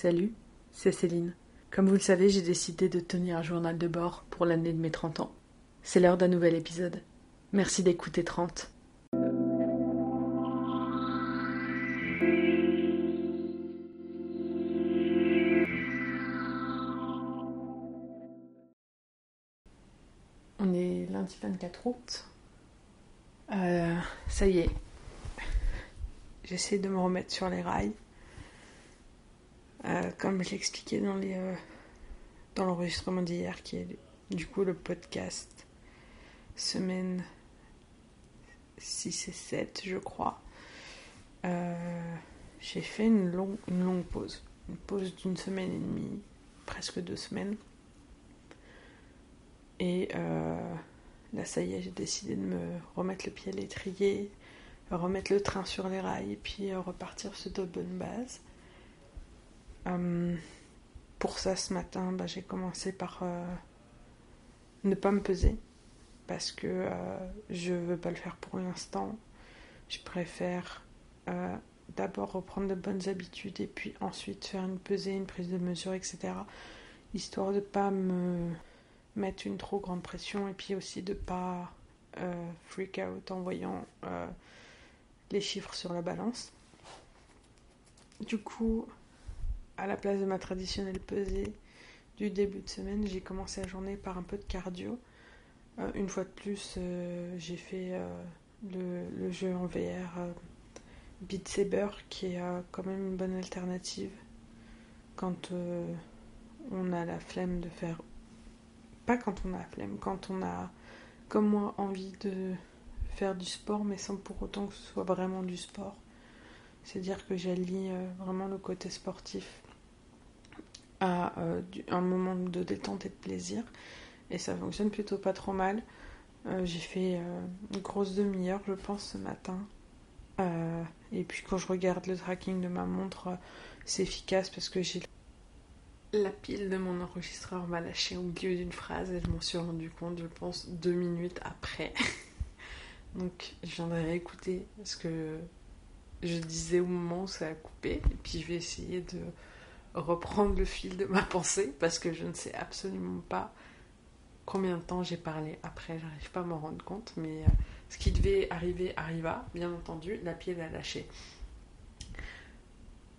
Salut, c'est Céline. Comme vous le savez, j'ai décidé de tenir un journal de bord pour l'année de mes 30 ans. C'est l'heure d'un nouvel épisode. Merci d'écouter 30. On est lundi 24 août. Euh, ça y est. J'essaie de me remettre sur les rails. Euh, comme je l'expliquais dans les euh, dans l'enregistrement d'hier, qui est du coup le podcast semaine 6 et 7, je crois. Euh, j'ai fait une longue, une longue pause. Une pause d'une semaine et demie, presque deux semaines. Et là, ça y est, j'ai décidé de me remettre le pied à l'étrier, remettre le train sur les rails et puis repartir sur de bonnes bases. Euh, pour ça, ce matin, bah, j'ai commencé par euh, ne pas me peser parce que euh, je veux pas le faire pour l'instant. Je préfère d'abord reprendre de bonnes habitudes et puis ensuite faire une pesée, une prise de mesure, etc. Histoire de pas me mettre une trop grande pression et puis aussi de pas freak out en voyant les chiffres sur la balance. Du coup, à la place de ma traditionnelle pesée du début de semaine, j'ai commencé la journée par un peu de cardio. Euh, une fois de plus, euh, j'ai fait euh, le, jeu en VR Beat Saber, qui est quand même une bonne alternative quand on a la flemme de faire. Pas quand on a la flemme, quand on a, comme moi, envie de faire du sport, mais sans pour autant que ce soit vraiment du sport. C'est-à-dire que j'allie vraiment le côté sportif à euh, un moment de détente et de plaisir. Et ça fonctionne plutôt pas trop mal. Euh, j'ai fait euh, une grosse demi-heure, je pense, ce matin. et puis quand je regarde le tracking de ma montre, c'est efficace parce que j'ai la pile de mon enregistreur m'a lâché au milieu d'une phrase et je m'en suis rendu compte, je pense, deux minutes après. Donc je viendrai réécouter ce que je disais au moment où ça a coupé. Et puis je vais essayer de reprendre le fil de ma pensée parce que je ne sais absolument pas combien de temps j'ai parlé après, j'arrive pas à m'en rendre compte, mais euh, ce qui devait arriver arriva, bien entendu, la pied a lâché.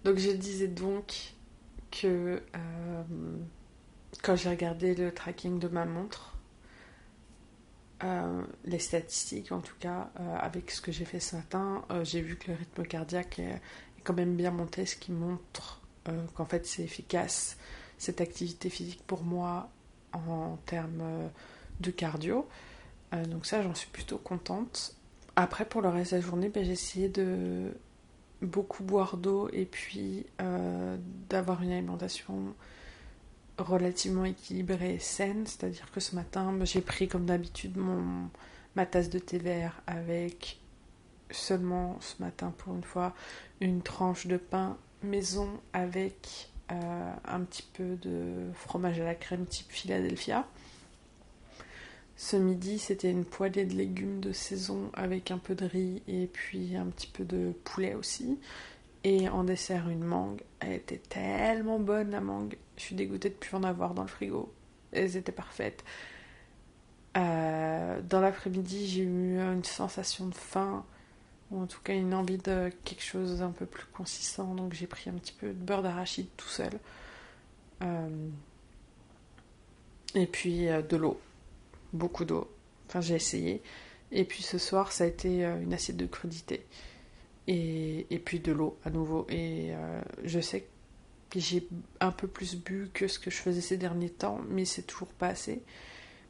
Donc je disais donc que euh, quand j'ai regardé le tracking de ma montre, euh, les statistiques en tout cas, avec ce que j'ai fait ce matin, j'ai vu que le rythme cardiaque est, quand même bien monté, ce qui montre euh, qu'en fait c'est efficace cette activité physique pour moi en, termes euh, de cardio. Euh, donc ça j'en suis plutôt contente. Après pour le reste de la journée, ben, j'ai essayé de beaucoup boire d'eau et puis d'avoir une alimentation relativement équilibrée et saine. C'est-à-dire que ce matin, ben, j'ai pris comme d'habitude mon ma tasse de thé vert avec seulement ce matin pour une fois une tranche de pain maison avec euh, un petit peu de fromage à la crème type Philadelphia. Ce midi, c'était une poêlée de légumes de saison avec un peu de riz et puis un petit peu de poulet aussi. Et en dessert, une mangue. Elle était tellement bonne la mangue. Je suis dégoûtée de plus en avoir dans le frigo. Elles étaient parfaites. Euh, dans l'après-midi, j'ai eu une sensation de faim ou en tout cas une envie de quelque chose un peu plus consistant. Donc j'ai pris un petit peu de beurre d'arachide tout seul. Euh, et puis euh, de l'eau, beaucoup d'eau. Enfin j'ai essayé. Et puis ce soir ça a été euh, une assiette de crudité. Et, et puis de l'eau à nouveau. Et je sais que j'ai un peu plus bu que ce que je faisais ces derniers temps, mais c'est toujours pas assez.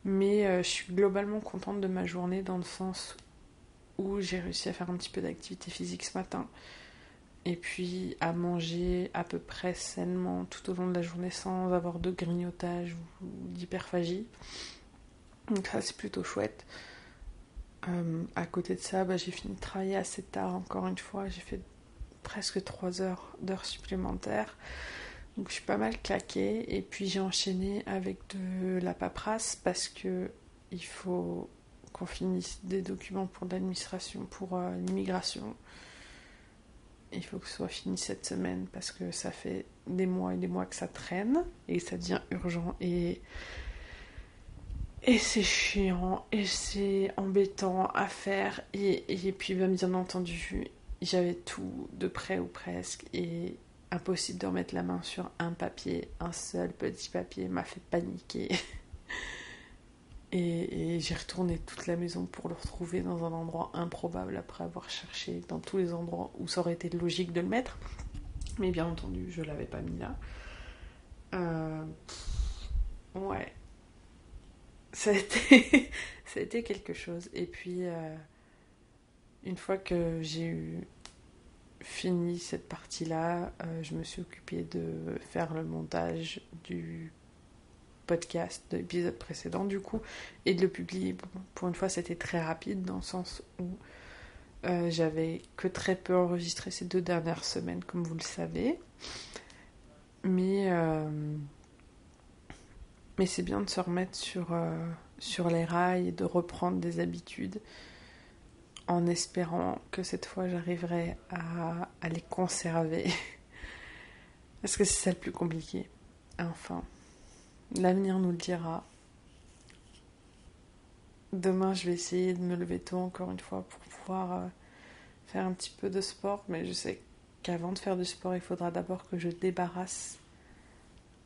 Mais je suis globalement contente de ma journée dans le sens où j'ai réussi à faire un petit peu d'activité physique ce matin et puis à manger à peu près sainement tout au long de la journée sans avoir de grignotage ou d'hyperphagie. Donc ça c'est plutôt chouette. Euh, à côté de ça, bah, j'ai fini de travailler assez tard encore une fois. J'ai fait presque 3 heures d'heures supplémentaires. Donc je suis pas mal claquée. Et puis j'ai enchaîné avec de la paperasse parce que il faut qu'on finisse des documents pour l'administration, pour euh, l'immigration. il faut que ce soit fini cette semaine parce que ça fait des mois et des mois que ça traîne et ça devient urgent et et c'est chiant et c'est embêtant à faire et, et puis bien entendu j'avais tout de près ou presque et impossible de remettre la main sur un papier un seul petit papier m'a fait paniquer et, j'ai retourné toute la maison pour le retrouver dans un endroit improbable après avoir cherché dans tous les endroits où ça aurait été logique de le mettre. Mais bien entendu, je l'avais pas mis là. Euh, ouais. Ça a, été, quelque chose. Et puis, euh, une fois que j'ai eu fini cette partie-là, euh, je me suis occupée de faire le montage du podcast de l'épisode précédent du coup et de le publier. pour une fois c'était très rapide dans le sens où euh, j'avais que très peu enregistré ces deux dernières semaines comme vous le savez. Mais, euh, c'est bien de se remettre sur, euh, sur les rails et de reprendre des habitudes en espérant que cette fois j'arriverai à, à les conserver. Parce que c'est ça le plus compliqué. Enfin. L'avenir nous le dira. Demain, je vais essayer de me lever tôt encore une fois pour pouvoir euh, faire un petit peu de sport, mais je sais qu'avant de faire du sport, il faudra d'abord que je débarrasse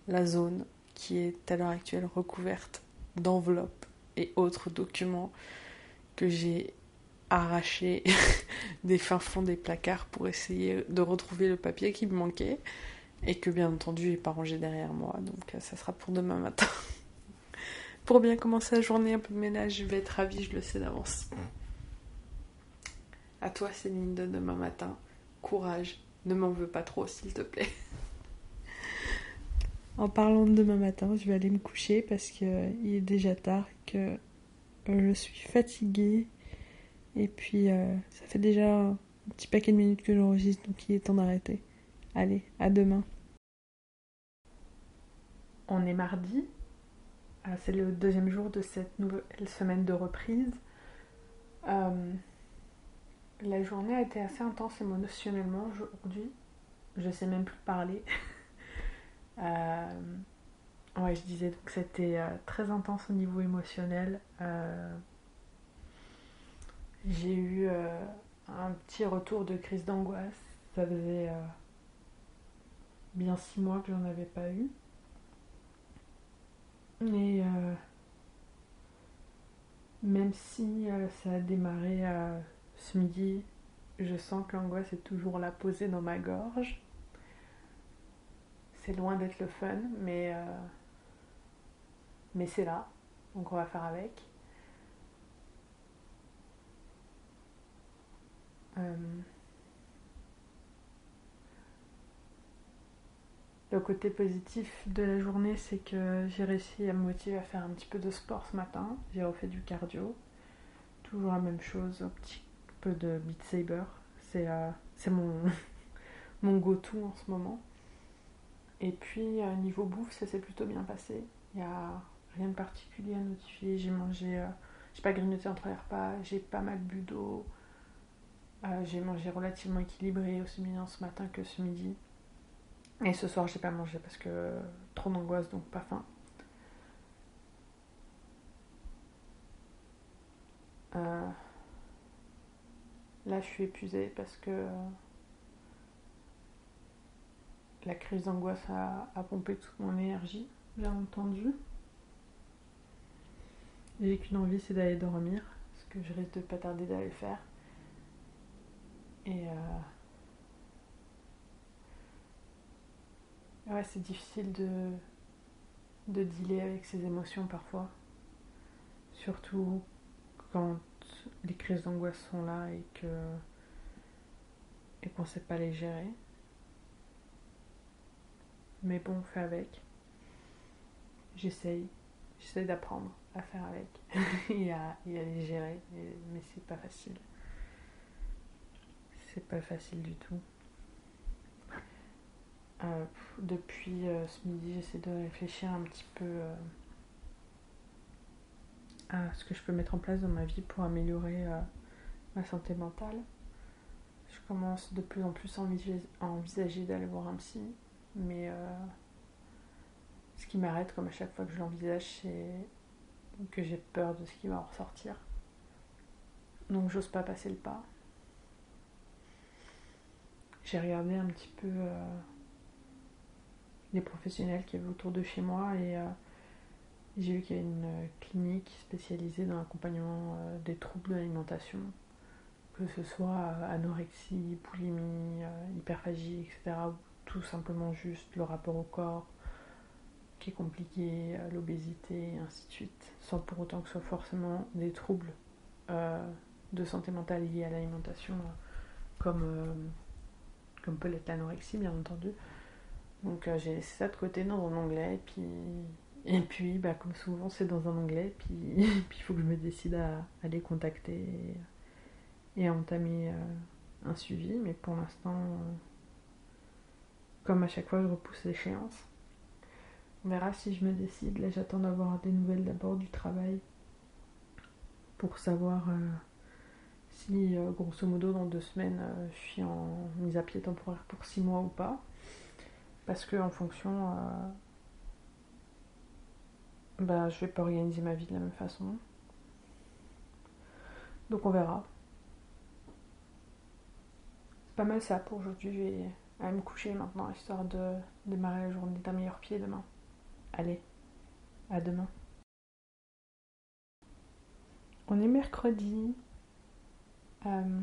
la zone qui est à l'heure actuelle recouverte d'enveloppes et autres documents que j'ai arrachés des fins fonds des placards pour essayer de retrouver le papier qui me manquait et que bien entendu j'ai pas rangé derrière moi. Donc euh, ça sera pour demain matin. Pour bien commencer la journée un peu de ménage je vais être ravie je le sais d'avance. À toi Céline de demain matin. Courage. Ne m'en veux pas trop s'il te plaît. En parlant de demain matin je vais aller me coucher parce qu'il euh, est déjà tard que euh, je suis fatiguée. Et puis ça fait déjà un petit paquet de minutes que j'enregistre donc il est temps d'arrêter. Allez, à demain. On est mardi. Euh, c'est le deuxième jour de cette nouvelle semaine de reprise. Euh, la journée a été assez intense émotionnellement aujourd'hui. Je sais même plus parler. Euh, ouais, je disais que c'était très intense au niveau émotionnel. J'ai eu un petit retour de crise d'angoisse. Ça faisait bien six mois que j'en avais pas eu. Mais euh, même si euh, ça a démarré euh, ce midi, je sens que l'angoisse est toujours là posée dans ma gorge. C'est loin d'être le fun, mais, mais c'est là. Donc on va faire avec. Le côté positif de la journée, c'est que j'ai réussi à me motiver à faire un petit peu de sport ce matin. J'ai refait du cardio. Toujours la même chose, un petit peu de Beat Saber. C'est euh, mon, mon go-to en ce moment. Et puis, euh, niveau bouffe, ça s'est plutôt bien passé. Il n'y a rien de particulier à notifier. J'ai mangé, euh, j'ai pas grignoté entre les repas, j'ai pas mal bu d'eau. j'ai mangé relativement équilibré aussi bien ce matin que ce midi. Et ce soir, j'ai pas mangé parce que trop d'angoisse, donc pas faim. Euh, là, je suis épuisée parce que la crise d'angoisse a, pompé toute mon énergie, bien entendu. J'ai qu'une envie, c'est d'aller dormir, parce que je risque de pas tarder d'aller le faire. Et euh, Ouais, c'est difficile de, de dealer avec ses émotions parfois. Surtout quand les crises d'angoisse sont là et que et qu'on sait pas les gérer. Mais bon, on fait avec. J'essaye. J'essaye d'apprendre à faire avec et, à, et, à, les gérer. mais c'est pas facile. C'est pas facile du tout. Euh, depuis euh, ce midi, j'essaie de réfléchir un petit peu euh, à ce que je peux mettre en place dans ma vie pour améliorer ma santé mentale. je commence de plus en plus à envisager, d'aller voir un psy, mais ce qui m'arrête, comme à chaque fois que je l'envisage, c'est que j'ai peur de ce qui va en ressortir. Donc j'ose pas passer le pas. J'ai regardé un petit peu les professionnels qui avaient autour de chez moi et j'ai vu qu'il y avait une euh, clinique spécialisée dans l'accompagnement euh, des troubles de l'alimentation, que ce soit euh, anorexie, boulimie, hyperphagie, etc. Ou tout simplement juste le rapport au corps qui est compliqué, l'obésité et ainsi de suite, sans pour autant que ce soit forcément des troubles de santé mentale liés à l'alimentation, comme, comme peut l'être l'anorexie bien entendu. Donc j'ai laissé ça de côté dans un onglet, et puis et puis, bah, comme souvent, c'est dans un anglais, puis il faut que je me décide à, aller les contacter et, à entamer euh, un suivi. Mais pour l'instant, euh, comme à chaque fois, je repousse l'échéance. On verra si je me décide. Là, j'attends d'avoir des nouvelles d'abord du travail pour savoir euh, si, grosso modo, dans deux semaines, je suis en mise à pied temporaire pour six mois ou pas. Parce que en fonction bah, je vais pas organiser ma vie de la même façon. Donc on verra. C'est pas mal ça pour aujourd'hui. Je vais aller me coucher maintenant, histoire de démarrer la journée d'un meilleur pied demain. Allez, à demain. On est mercredi. Euh,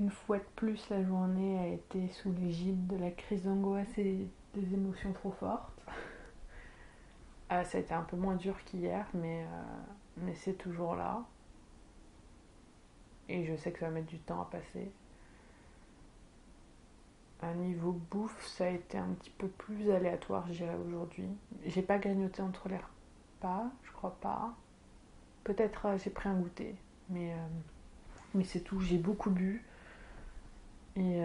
une fois de plus, la journée a été sous l'égide de la crise d'angoisse et des émotions trop fortes. Ah, ça a été un peu moins dur qu'hier, mais, euh, mais c'est toujours là. Et je sais que ça va mettre du temps à passer. À niveau bouffe, ça a été un petit peu plus aléatoire, je dirais, aujourd'hui. J'ai pas grignoté entre les repas, je crois pas. Peut-être euh, j'ai pris un goûter, euh, mais c'est tout. J'ai beaucoup bu. Et,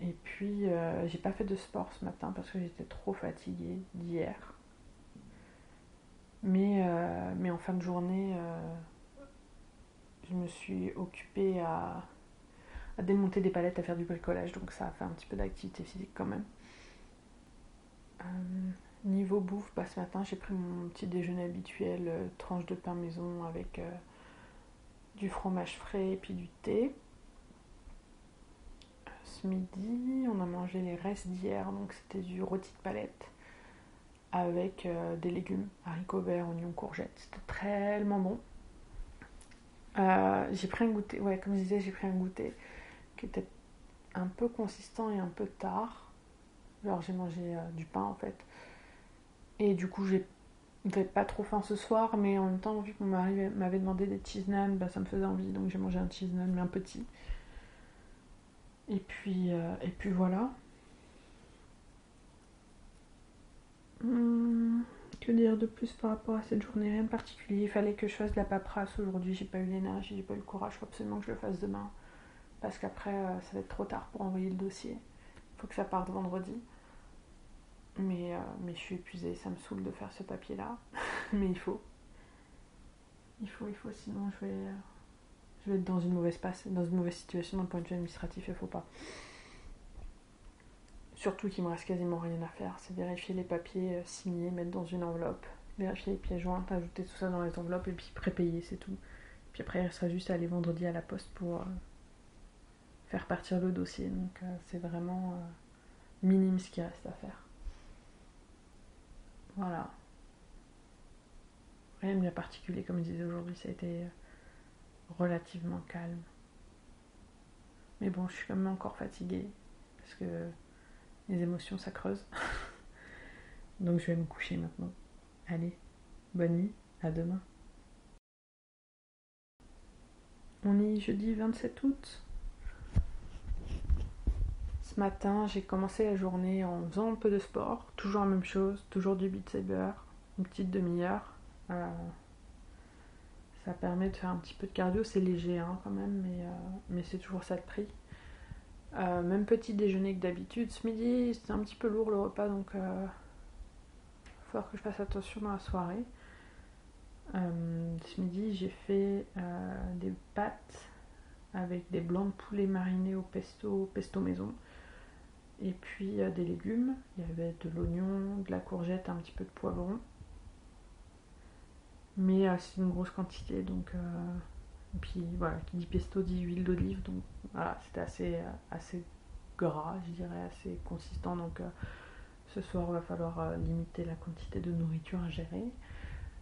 et puis, j'ai pas fait de sport ce matin parce que j'étais trop fatiguée d'hier. Mais, euh, mais en fin de journée, euh, je me suis occupée à, démonter des palettes, à faire du bricolage, donc ça a fait un petit peu d'activité physique quand même. Euh, niveau bouffe, bah, ce matin j'ai pris mon petit déjeuner habituel, tranche de pain maison avec du fromage frais et puis du thé. Ce midi, on a mangé les restes d'hier, donc c'était du rôti de palette avec euh, des légumes, haricots verts, oignons, courgettes. C'était tellement bon. Euh, j'ai pris un goûter, ouais, comme je disais, j'ai pris un goûter qui était un peu consistant et un peu tard. Alors j'ai mangé euh, du pain en fait. Et du coup, j'ai pas trop faim ce soir, mais en même temps, vu que mon mari m'avait demandé des cheese naan, bah, ça me faisait envie, donc j'ai mangé un cheese naan, mais un petit. Et puis, et puis voilà. Hmm, que dire de plus par rapport à cette journée? Rien de particulier. Il fallait que je fasse de la paperasse aujourd'hui. J'ai pas eu l'énergie, j'ai pas eu le courage. Faut absolument que je le fasse demain. Parce qu'après, euh, ça va être trop tard pour envoyer le dossier. Il faut que ça parte vendredi. Mais, euh, mais je suis épuisée. Ça me saoule de faire ce papier-là. mais il faut. Il faut, il faut. Sinon, je vais, euh, je vais être dans une mauvaise passe, dans une mauvaise situation d'un point de vue administratif. Il faut pas. Surtout qu'il me reste quasiment rien à faire, c'est vérifier les papiers euh, signés, mettre dans une enveloppe, vérifier les pièces jointes, ajouter tout ça dans les enveloppes et puis prépayer, c'est tout. Puis après, il restera juste à aller vendredi à la poste pour euh, faire partir le dossier. Donc euh, c'est vraiment minime ce qui reste à faire. Voilà. Rien de bien particulier, comme je disais aujourd'hui, ça a été relativement calme. Mais bon, je suis quand même encore fatiguée parce que les émotions, ça creuse. Donc je vais me coucher maintenant. Allez, bonne nuit, à demain. On est jeudi 27 août. Ce matin, j'ai commencé la journée en faisant un peu de sport, toujours la même chose, toujours du beat saber, une petite demi-heure. Euh, ça permet de faire un petit peu de cardio, c'est léger hein, quand même, mais, euh, mais c'est toujours ça de prix. Euh, même petit déjeuner que d'habitude. Ce midi, c'était un petit peu lourd le repas, donc il euh, que je fasse attention dans la soirée. Euh, ce midi, j'ai fait des pâtes avec des blancs de poulet marinés au pesto, pesto maison. Et puis des légumes. Il y avait de l'oignon, de la courgette, un petit peu de poivron. Mais euh, c'est une grosse quantité, donc. Euh, et puis voilà, qui dit pesto dit huile d'olive, donc voilà, c'était assez, assez gras, je dirais, assez consistant. Donc ce soir, va falloir limiter la quantité de nourriture gérer.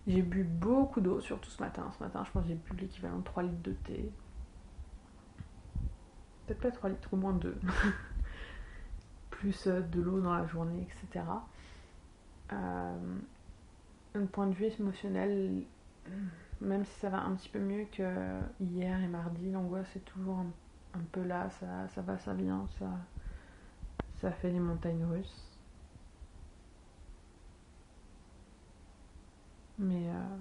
J'ai bu beaucoup d'eau, surtout ce matin. Ce matin, je pense que j'ai bu l'équivalent de 3 litres de thé. Peut-être pas 3 litres, au moins 2. Plus de l'eau dans la journée, etc. Un point de vue émotionnel, même si ça va un petit peu mieux que hier et mardi, l'angoisse est toujours un, peu là, ça, va, ça vient, ça, ça fait les montagnes russes. Mais, euh,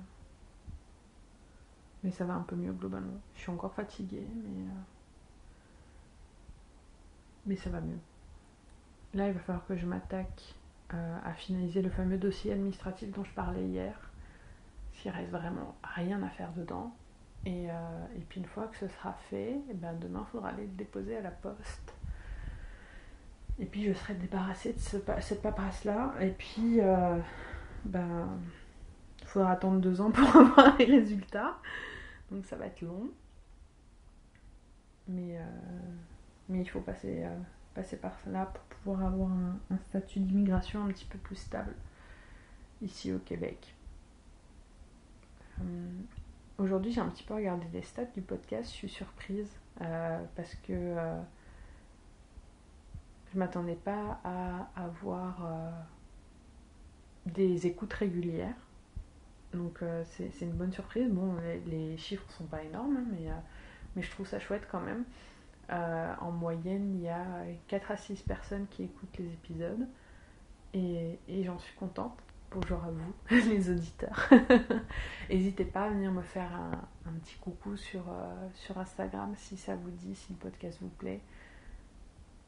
mais ça va un peu mieux globalement. Je suis encore fatiguée, mais, euh, mais ça va mieux. Là, il va falloir que je m'attaque euh, à finaliser le fameux dossier administratif dont je parlais hier. S'il reste vraiment rien à faire dedans. Et, et puis une fois que ce sera fait, eh ben demain, il faudra aller le déposer à la poste. Et puis je serai débarrassée de cette paperasse-là. Et puis, ben, il faudra attendre deux ans pour avoir les résultats. Donc ça va être long. Mais, euh, mais il faut passer, euh, passer par cela pour pouvoir avoir un, statut d'immigration un petit peu plus stable ici au Québec. Euh, aujourd'hui, j'ai un petit peu regardé les stats du podcast. Je suis surprise parce que je m'attendais pas à avoir des écoutes régulières. Donc euh, c'est une bonne surprise. Bon, les, chiffres sont pas énormes, hein, mais, euh, mais je trouve ça chouette quand même. Euh, en moyenne, il y a 4 à 6 personnes qui écoutent les épisodes. Et, j'en suis contente. Bonjour à vous, les auditeurs. N'hésitez pas à venir me faire un, petit coucou sur, sur Instagram si ça vous dit, si le podcast vous plaît.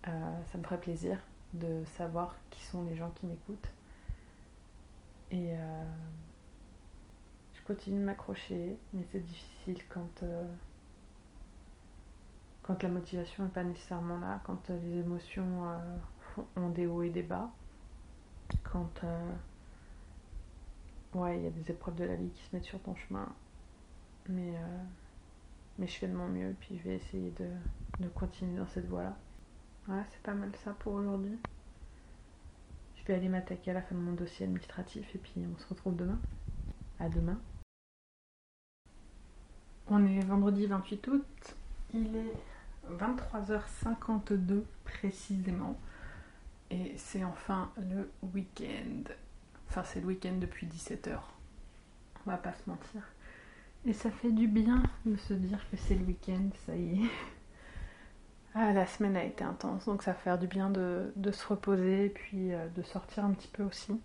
ça me ferait plaisir de savoir qui sont les gens qui m'écoutent. Et je continue de m'accrocher, mais c'est difficile quand, euh, quand la motivation n'est pas nécessairement là, quand euh, les émotions euh, ont des hauts et des bas, quand ouais, il y a des épreuves de la vie qui se mettent sur ton chemin. Mais, mais je fais de mon mieux, puis je vais essayer de, de continuer dans cette voie-là. Ouais, c'est pas mal ça pour aujourd'hui. Je vais aller m'attaquer à la fin de mon dossier administratif et puis on se retrouve demain. À demain. On est vendredi 28 août, il est 23h52 précisément, et c'est enfin le week-end. Enfin, c'est le week-end depuis 17h, on va pas se mentir. Et ça fait du bien de se dire que c'est le week-end, ça y est. Ah, la semaine a été intense, donc ça va faire du bien de, se reposer et puis euh, de sortir un petit peu aussi.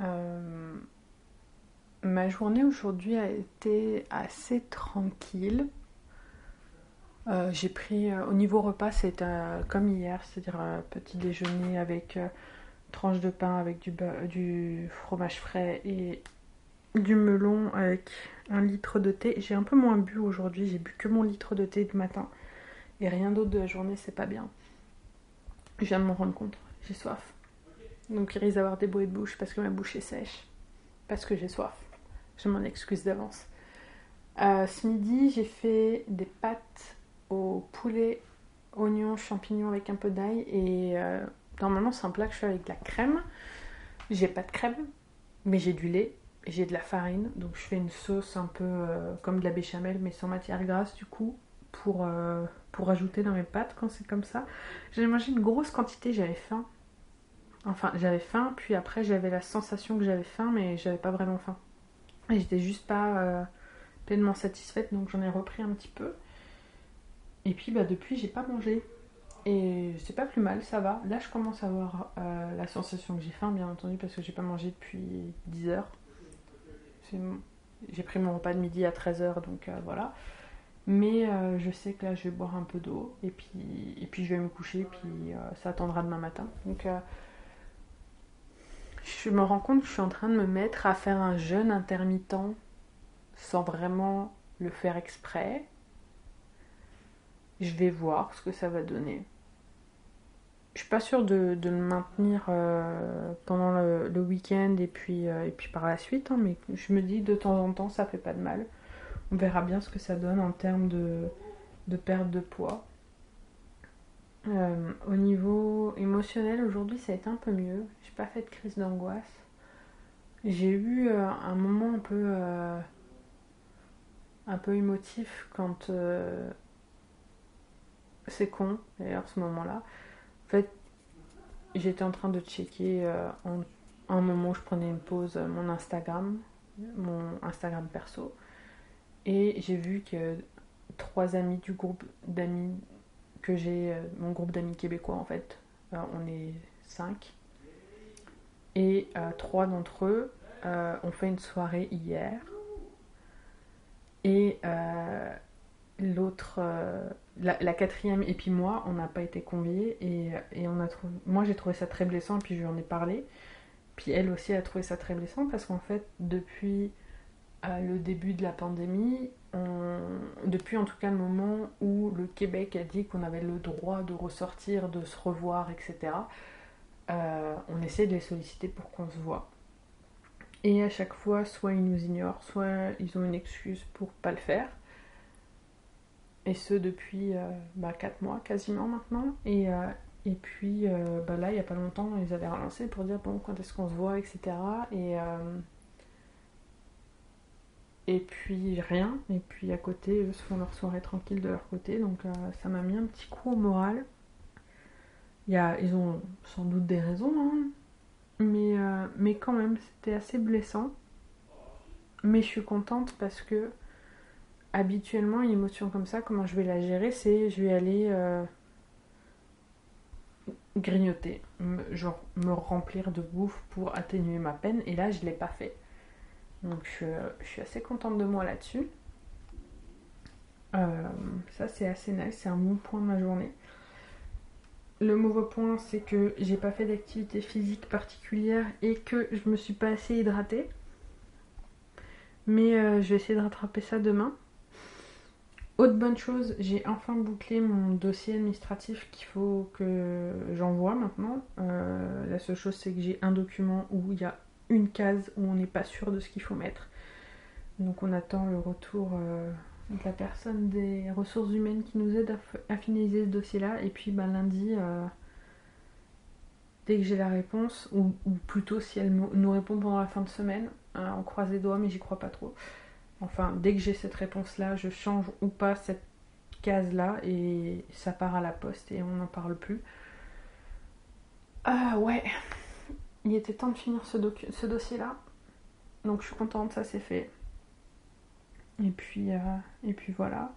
Euh, Ma journée aujourd'hui a été assez tranquille. Euh, j'ai pris euh, au niveau repas, c'est comme hier, c'est-à-dire un petit déjeuner avec euh, tranche de pain avec du, du fromage frais et du melon avec un litre de thé. J'ai un peu moins bu aujourd'hui, j'ai bu que mon litre de thé du matin et rien d'autre de la journée, c'est pas bien. Je viens de m'en rendre compte, j'ai soif. Donc il risque d'avoir des bruits de bouche parce que ma bouche est sèche, parce que j'ai soif. Je m'en excuse d'avance. Euh, ce midi, j'ai fait des pâtes au poulet, oignons, champignons avec un peu d'ail. Et euh, normalement, c'est un plat que je fais avec de la crème. J'ai pas de crème, mais j'ai du lait et j'ai de la farine. Donc je fais une sauce un peu euh, comme de la béchamel, mais sans matière grasse du coup, pour, pour ajouter dans mes pâtes quand c'est comme ça. J'ai mangé une grosse quantité, j'avais faim. Enfin, j'avais faim, puis après j'avais la sensation que j'avais faim, mais j'avais pas vraiment faim. Et j'étais juste pas euh, pleinement satisfaite, donc j'en ai repris un petit peu. Et puis bah, depuis, j'ai pas mangé. Et c'est pas plus mal, ça va. Là, je commence à avoir euh, la sensation que j'ai faim, bien entendu, parce que j'ai pas mangé depuis 10 heures. J'ai pris mon repas de midi à 13h, donc euh, voilà. Mais je sais que là, je vais boire un peu d'eau, et puis, et puis je vais me coucher, puis ça attendra demain matin. Donc je me rends compte que je suis en train de me mettre à faire un jeûne intermittent sans vraiment le faire exprès. Je vais voir ce que ça va donner. Je suis pas sûre de, le maintenir euh, pendant le, week-end et puis, euh, et puis par la suite, hein, mais je me dis de temps en temps ça fait pas de mal. On verra bien ce que ça donne en termes de, de perte de poids. Euh, au niveau émotionnel, aujourd'hui ça a été un peu mieux. J'ai pas fait de crise d'angoisse. J'ai eu un moment un peu un peu émotif quand c'est con d'ailleurs ce moment-là. En fait, j'étais en train de checker euh, un moment où je prenais une pause euh, mon Instagram, mon Instagram perso, et j'ai vu que trois amis du groupe d'amis que j'ai, euh, mon groupe d'amis québécois en fait, on est cinq, et trois d'entre eux ont fait une soirée hier, et l'autre la, quatrième et puis moi, on n'a pas été conviés et, on a moi j'ai trouvé ça très blessant et puis je lui en ai parlé. Puis elle aussi a trouvé ça très blessant parce qu'en fait, depuis euh, le début de la pandémie, depuis en tout cas le moment où le Québec a dit qu'on avait le droit de ressortir, de se revoir, etc., euh, on essaie de les solliciter pour qu'on se voit. Et à chaque fois, soit ils nous ignorent, soit ils ont une excuse pour pas le faire. Et ce depuis 4 euh, bah, mois quasiment maintenant. Et, euh, et puis euh, bah, là, il n'y a pas longtemps, ils avaient relancé pour dire bon, quand est-ce qu'on se voit, etc. Et, et puis rien. Et puis à côté, eux se font leur soirée tranquille de leur côté. Donc ça m'a mis un petit coup au moral. Y a, ils ont sans doute des raisons, hein. mais, mais quand même, c'était assez blessant. Mais je suis contente parce que habituellement, une émotion comme ça, comment je vais la gérer, c'est je vais aller euh, grignoter, genre me remplir de bouffe pour atténuer ma peine. Et là, je ne l'ai pas fait. Donc je, suis assez contente de moi là-dessus. Euh, ça, c'est assez nice, c'est un bon point de ma journée. Le mauvais point, c'est que j'ai pas fait d'activité physique particulière et que je me suis pas assez hydratée. Mais euh, je vais essayer de rattraper ça demain. Autre bonne chose, j'ai enfin bouclé mon dossier administratif qu'il faut que j'envoie maintenant. Euh, la seule chose, c'est que j'ai un document où il y a une case où on n'est pas sûr de ce qu'il faut mettre. Donc on attend le retour euh, de la personne des ressources humaines qui nous aide à, finaliser ce dossier-là. Et puis bah, lundi, euh, dès que j'ai la réponse, ou, plutôt si elle nous répond pendant la fin de semaine, on croise les doigts, mais j'y crois pas trop. Enfin, dès que j'ai cette réponse-là, je change ou pas cette case-là et ça part à la poste et on n'en parle plus. Ah ouais, il était temps de finir ce, dossier-là. Donc je suis contente, ça c'est fait. Et puis, euh, et puis voilà.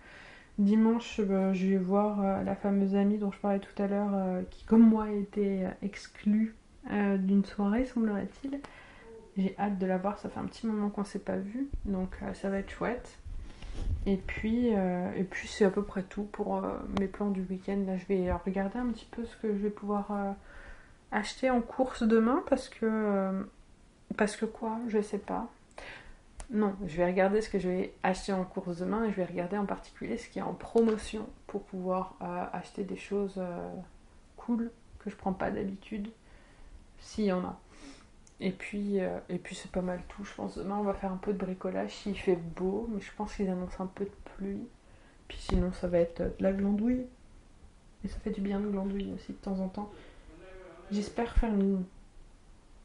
Dimanche, euh, je vais voir euh, la fameuse amie dont je parlais tout à l'heure, qui comme moi été exclue d'une soirée, semblerait-il. J'ai hâte de la voir, ça fait un petit moment qu'on s'est pas vu, donc euh, ça va être chouette. Et puis, euh, puis c'est à peu près tout pour euh, mes plans du week-end. Là, je vais regarder un petit peu ce que je vais pouvoir acheter en course demain parce que parce que quoi, je sais pas. Non, je vais regarder ce que je vais acheter en course demain et je vais regarder en particulier ce qui est en promotion pour pouvoir acheter des choses cool que je prends pas d'habitude, s'il y en a. Et puis, euh, puis c'est pas mal tout. Je pense demain on va faire un peu de bricolage s'il fait beau, mais je pense qu'ils annoncent un peu de pluie. Puis sinon ça va être de la glandouille. Et ça fait du bien de glandouille aussi de temps en temps. J'espère faire une,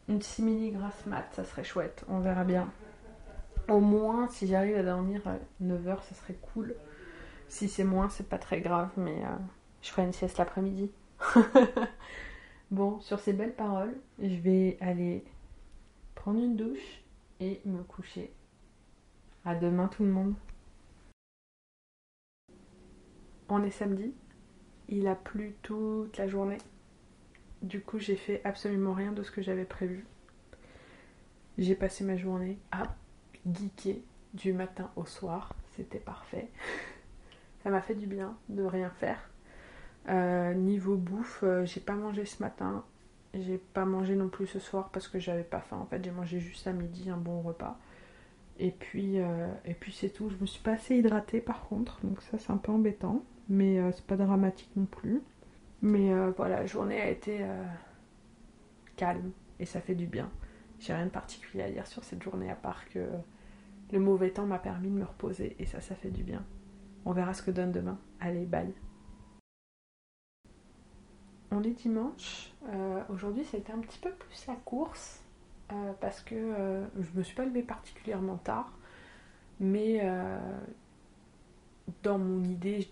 une simili grasse mat, ça serait chouette. On verra bien. Au moins, si j'arrive à dormir 9h, euh, ça serait cool. Si c'est moins, c'est pas très grave, mais euh, je ferai une sieste l'après-midi. bon, sur ces belles paroles, je vais aller prendre une douche et me coucher. À demain tout le monde. On est samedi, il a plu toute la journée. Du coup, j'ai fait absolument rien de ce que j'avais prévu. J'ai passé ma journée à geeker du matin au soir. C'était parfait. Ça m'a fait du bien de rien faire. Euh, niveau bouffe, euh, j'ai pas mangé ce matin. J'ai pas mangé non plus ce soir parce que j'avais pas faim. En fait, j'ai mangé juste à midi un bon repas. Et puis, euh, et puis c'est tout. Je me suis pas assez hydratée par contre, donc ça c'est un peu embêtant. mais c'est pas dramatique non plus. Mais voilà, la journée a été calme et ça fait du bien. J'ai rien de particulier à dire sur cette journée à part que le mauvais temps m'a permis de me reposer et ça, ça fait du bien. On verra ce que donne demain. Allez, bye. On est dimanche. Euh, aujourd'hui, été un petit peu plus la course euh, parce que euh, je me suis pas levée particulièrement tard, mais dans mon idée,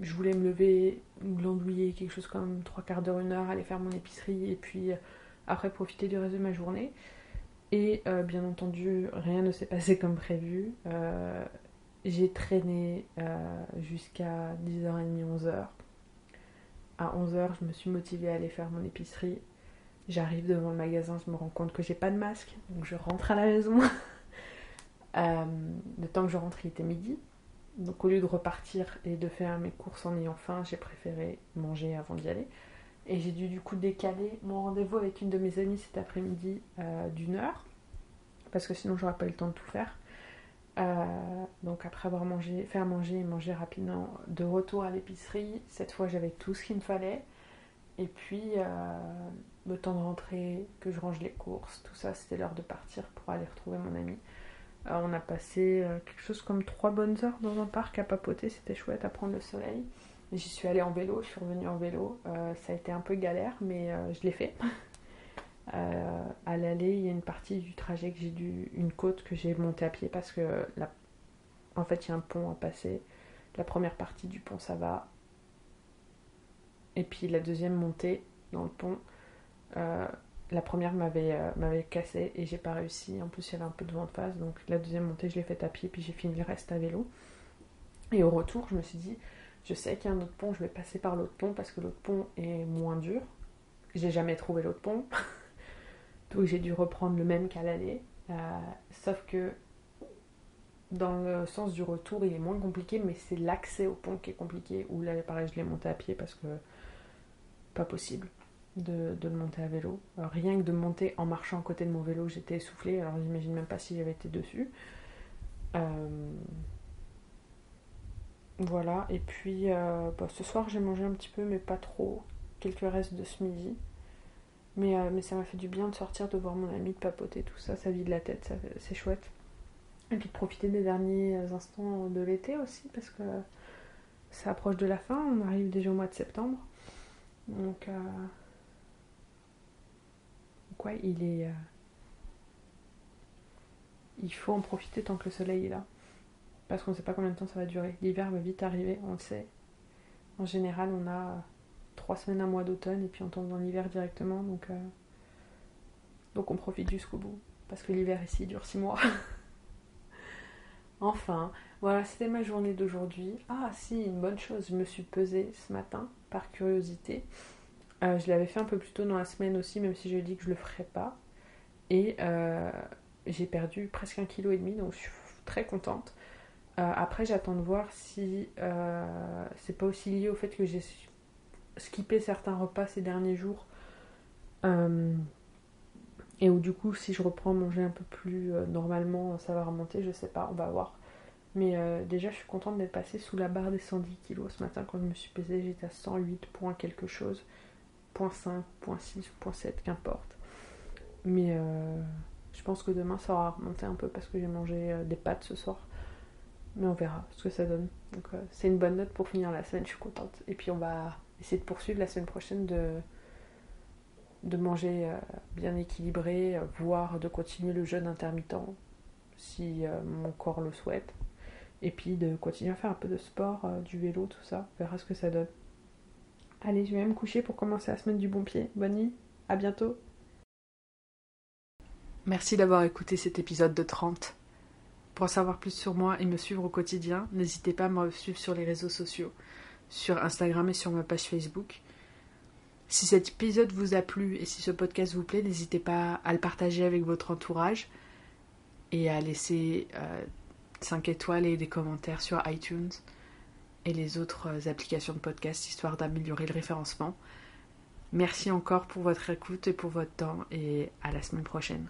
je, voulais me lever, glandouiller quelque chose comme trois quarts d'heure, une heure, aller faire mon épicerie et puis après profiter du reste de ma journée. Et bien entendu, rien ne s'est passé comme prévu. J'ai traîné jusqu'à 10h30, 11h. À 11h, je me suis motivée à aller faire mon épicerie. J'arrive devant le magasin, je me rends compte que j'ai pas de masque, donc je rentre à la maison. le temps que je rentre, il était midi. Donc au lieu de repartir et de faire mes courses en ayant faim, j'ai préféré manger avant d'y aller. Et j'ai dû du coup décaler mon rendez-vous avec une de mes amies cet après-midi euh, d'une heure, parce que sinon j'aurais pas eu le temps de tout faire. Euh, donc après avoir mangé, fait manger et manger rapidement, de retour à l'épicerie, cette fois j'avais tout ce qu'il me fallait. Et puis euh, le temps de rentrer, que je range les courses, tout ça, c'était l'heure de partir pour aller retrouver mon ami. on a passé quelque chose comme trois bonnes heures dans un parc à papoter, c'était chouette à prendre le soleil. J'y suis allée en vélo, je suis revenue en vélo. Euh, ça a été un peu galère, mais euh, je l'ai fait. Euh, à l'aller, il y a une partie du trajet que j'ai dû, une côte que j'ai montée à pied parce que, en fait, il y a un pont à passer. La première partie du pont, ça va. Et puis la deuxième montée dans le pont, la première m'avait m'avait cassé et j'ai pas réussi. En plus, il y avait un peu de vent de face, donc la deuxième montée, je l'ai faite à pied, puis j'ai fini le reste à vélo. Et au retour, je me suis dit, je sais qu'il y a un autre pont, je vais passer par l'autre pont parce que l'autre pont est moins dur. J'ai jamais trouvé l'autre pont. Donc j'ai dû reprendre le même qu'à l'aller. Euh, sauf que dans le sens du retour, il est moins compliqué, mais c'est l'accès au pont qui est compliqué. Ou là, pareil, je l'ai monté à pied parce que pas possible de, le monter à vélo. rien que de monter en marchant à côté de mon vélo, j'étais essoufflée. Alors j'imagine même pas si j'avais été dessus. Euh, voilà, et puis euh, bah, ce soir j'ai mangé un petit peu, mais pas trop, quelques restes de ce midi. Mais, euh, mais ça m'a fait du bien de sortir, de voir mon ami, de papoter, tout ça, ça vide la tête, c'est chouette. Et puis de profiter des derniers instants de l'été aussi, parce que ça approche de la fin, on arrive déjà au mois de septembre. Donc, euh... quoi, il est. Il faut en profiter tant que le soleil est là parce qu'on ne sait pas combien de temps ça va durer. L'hiver va vite arriver, on le sait. En général, on a trois semaines, un mois d'automne, et puis on tombe dans l'hiver directement, donc, euh, donc on profite jusqu'au bout. Parce que l'hiver ici dure six mois. enfin, voilà, c'était ma journée d'aujourd'hui. Ah si, une bonne chose, je me suis pesée ce matin, par curiosité. Euh, je l'avais fait un peu plus tôt dans la semaine aussi, même si je dis que je le ferais pas. Et euh, j'ai perdu presque un kilo et demi, donc je suis très contente. Après, j'attends de voir si c'est pas aussi lié au fait que j'ai skippé certains repas ces derniers jours. Euh, et où du coup, si je reprends manger un peu plus normalement, ça va remonter, je sais pas, on va voir. Mais déjà, je suis contente d'être passée sous la barre des 110 kilos ce matin. Quand je me suis pesée, j'étais à 108 points quelque chose. Point 5, point 6, point 7, qu'importe. Mais je pense que demain, ça va remonter un peu parce que j'ai mangé des pâtes ce soir. Mais on verra ce que ça donne. Donc euh, c'est une bonne note pour finir la semaine, je suis contente. Et puis on va essayer de poursuivre la semaine prochaine de, manger euh, bien équilibré, euh, voire de continuer le jeûne intermittent si mon corps le souhaite. Et puis de continuer à faire un peu de sport, du vélo, tout ça. On verra ce que ça donne. Allez, je vais me coucher pour commencer la semaine du bon pied. Bonne nuit, à bientôt. Merci d'avoir écouté cet épisode de 30. Pour en savoir plus sur moi et me suivre au quotidien, n'hésitez pas à me suivre sur les réseaux sociaux, sur Instagram et sur ma page Facebook. Si cet épisode vous a plu et si ce podcast vous plaît, n'hésitez pas à le partager avec votre entourage et à laisser 5 euh, étoiles et des commentaires sur iTunes et les autres euh, applications de podcast histoire d'améliorer le référencement. Merci encore pour votre écoute et pour votre temps et à la semaine prochaine.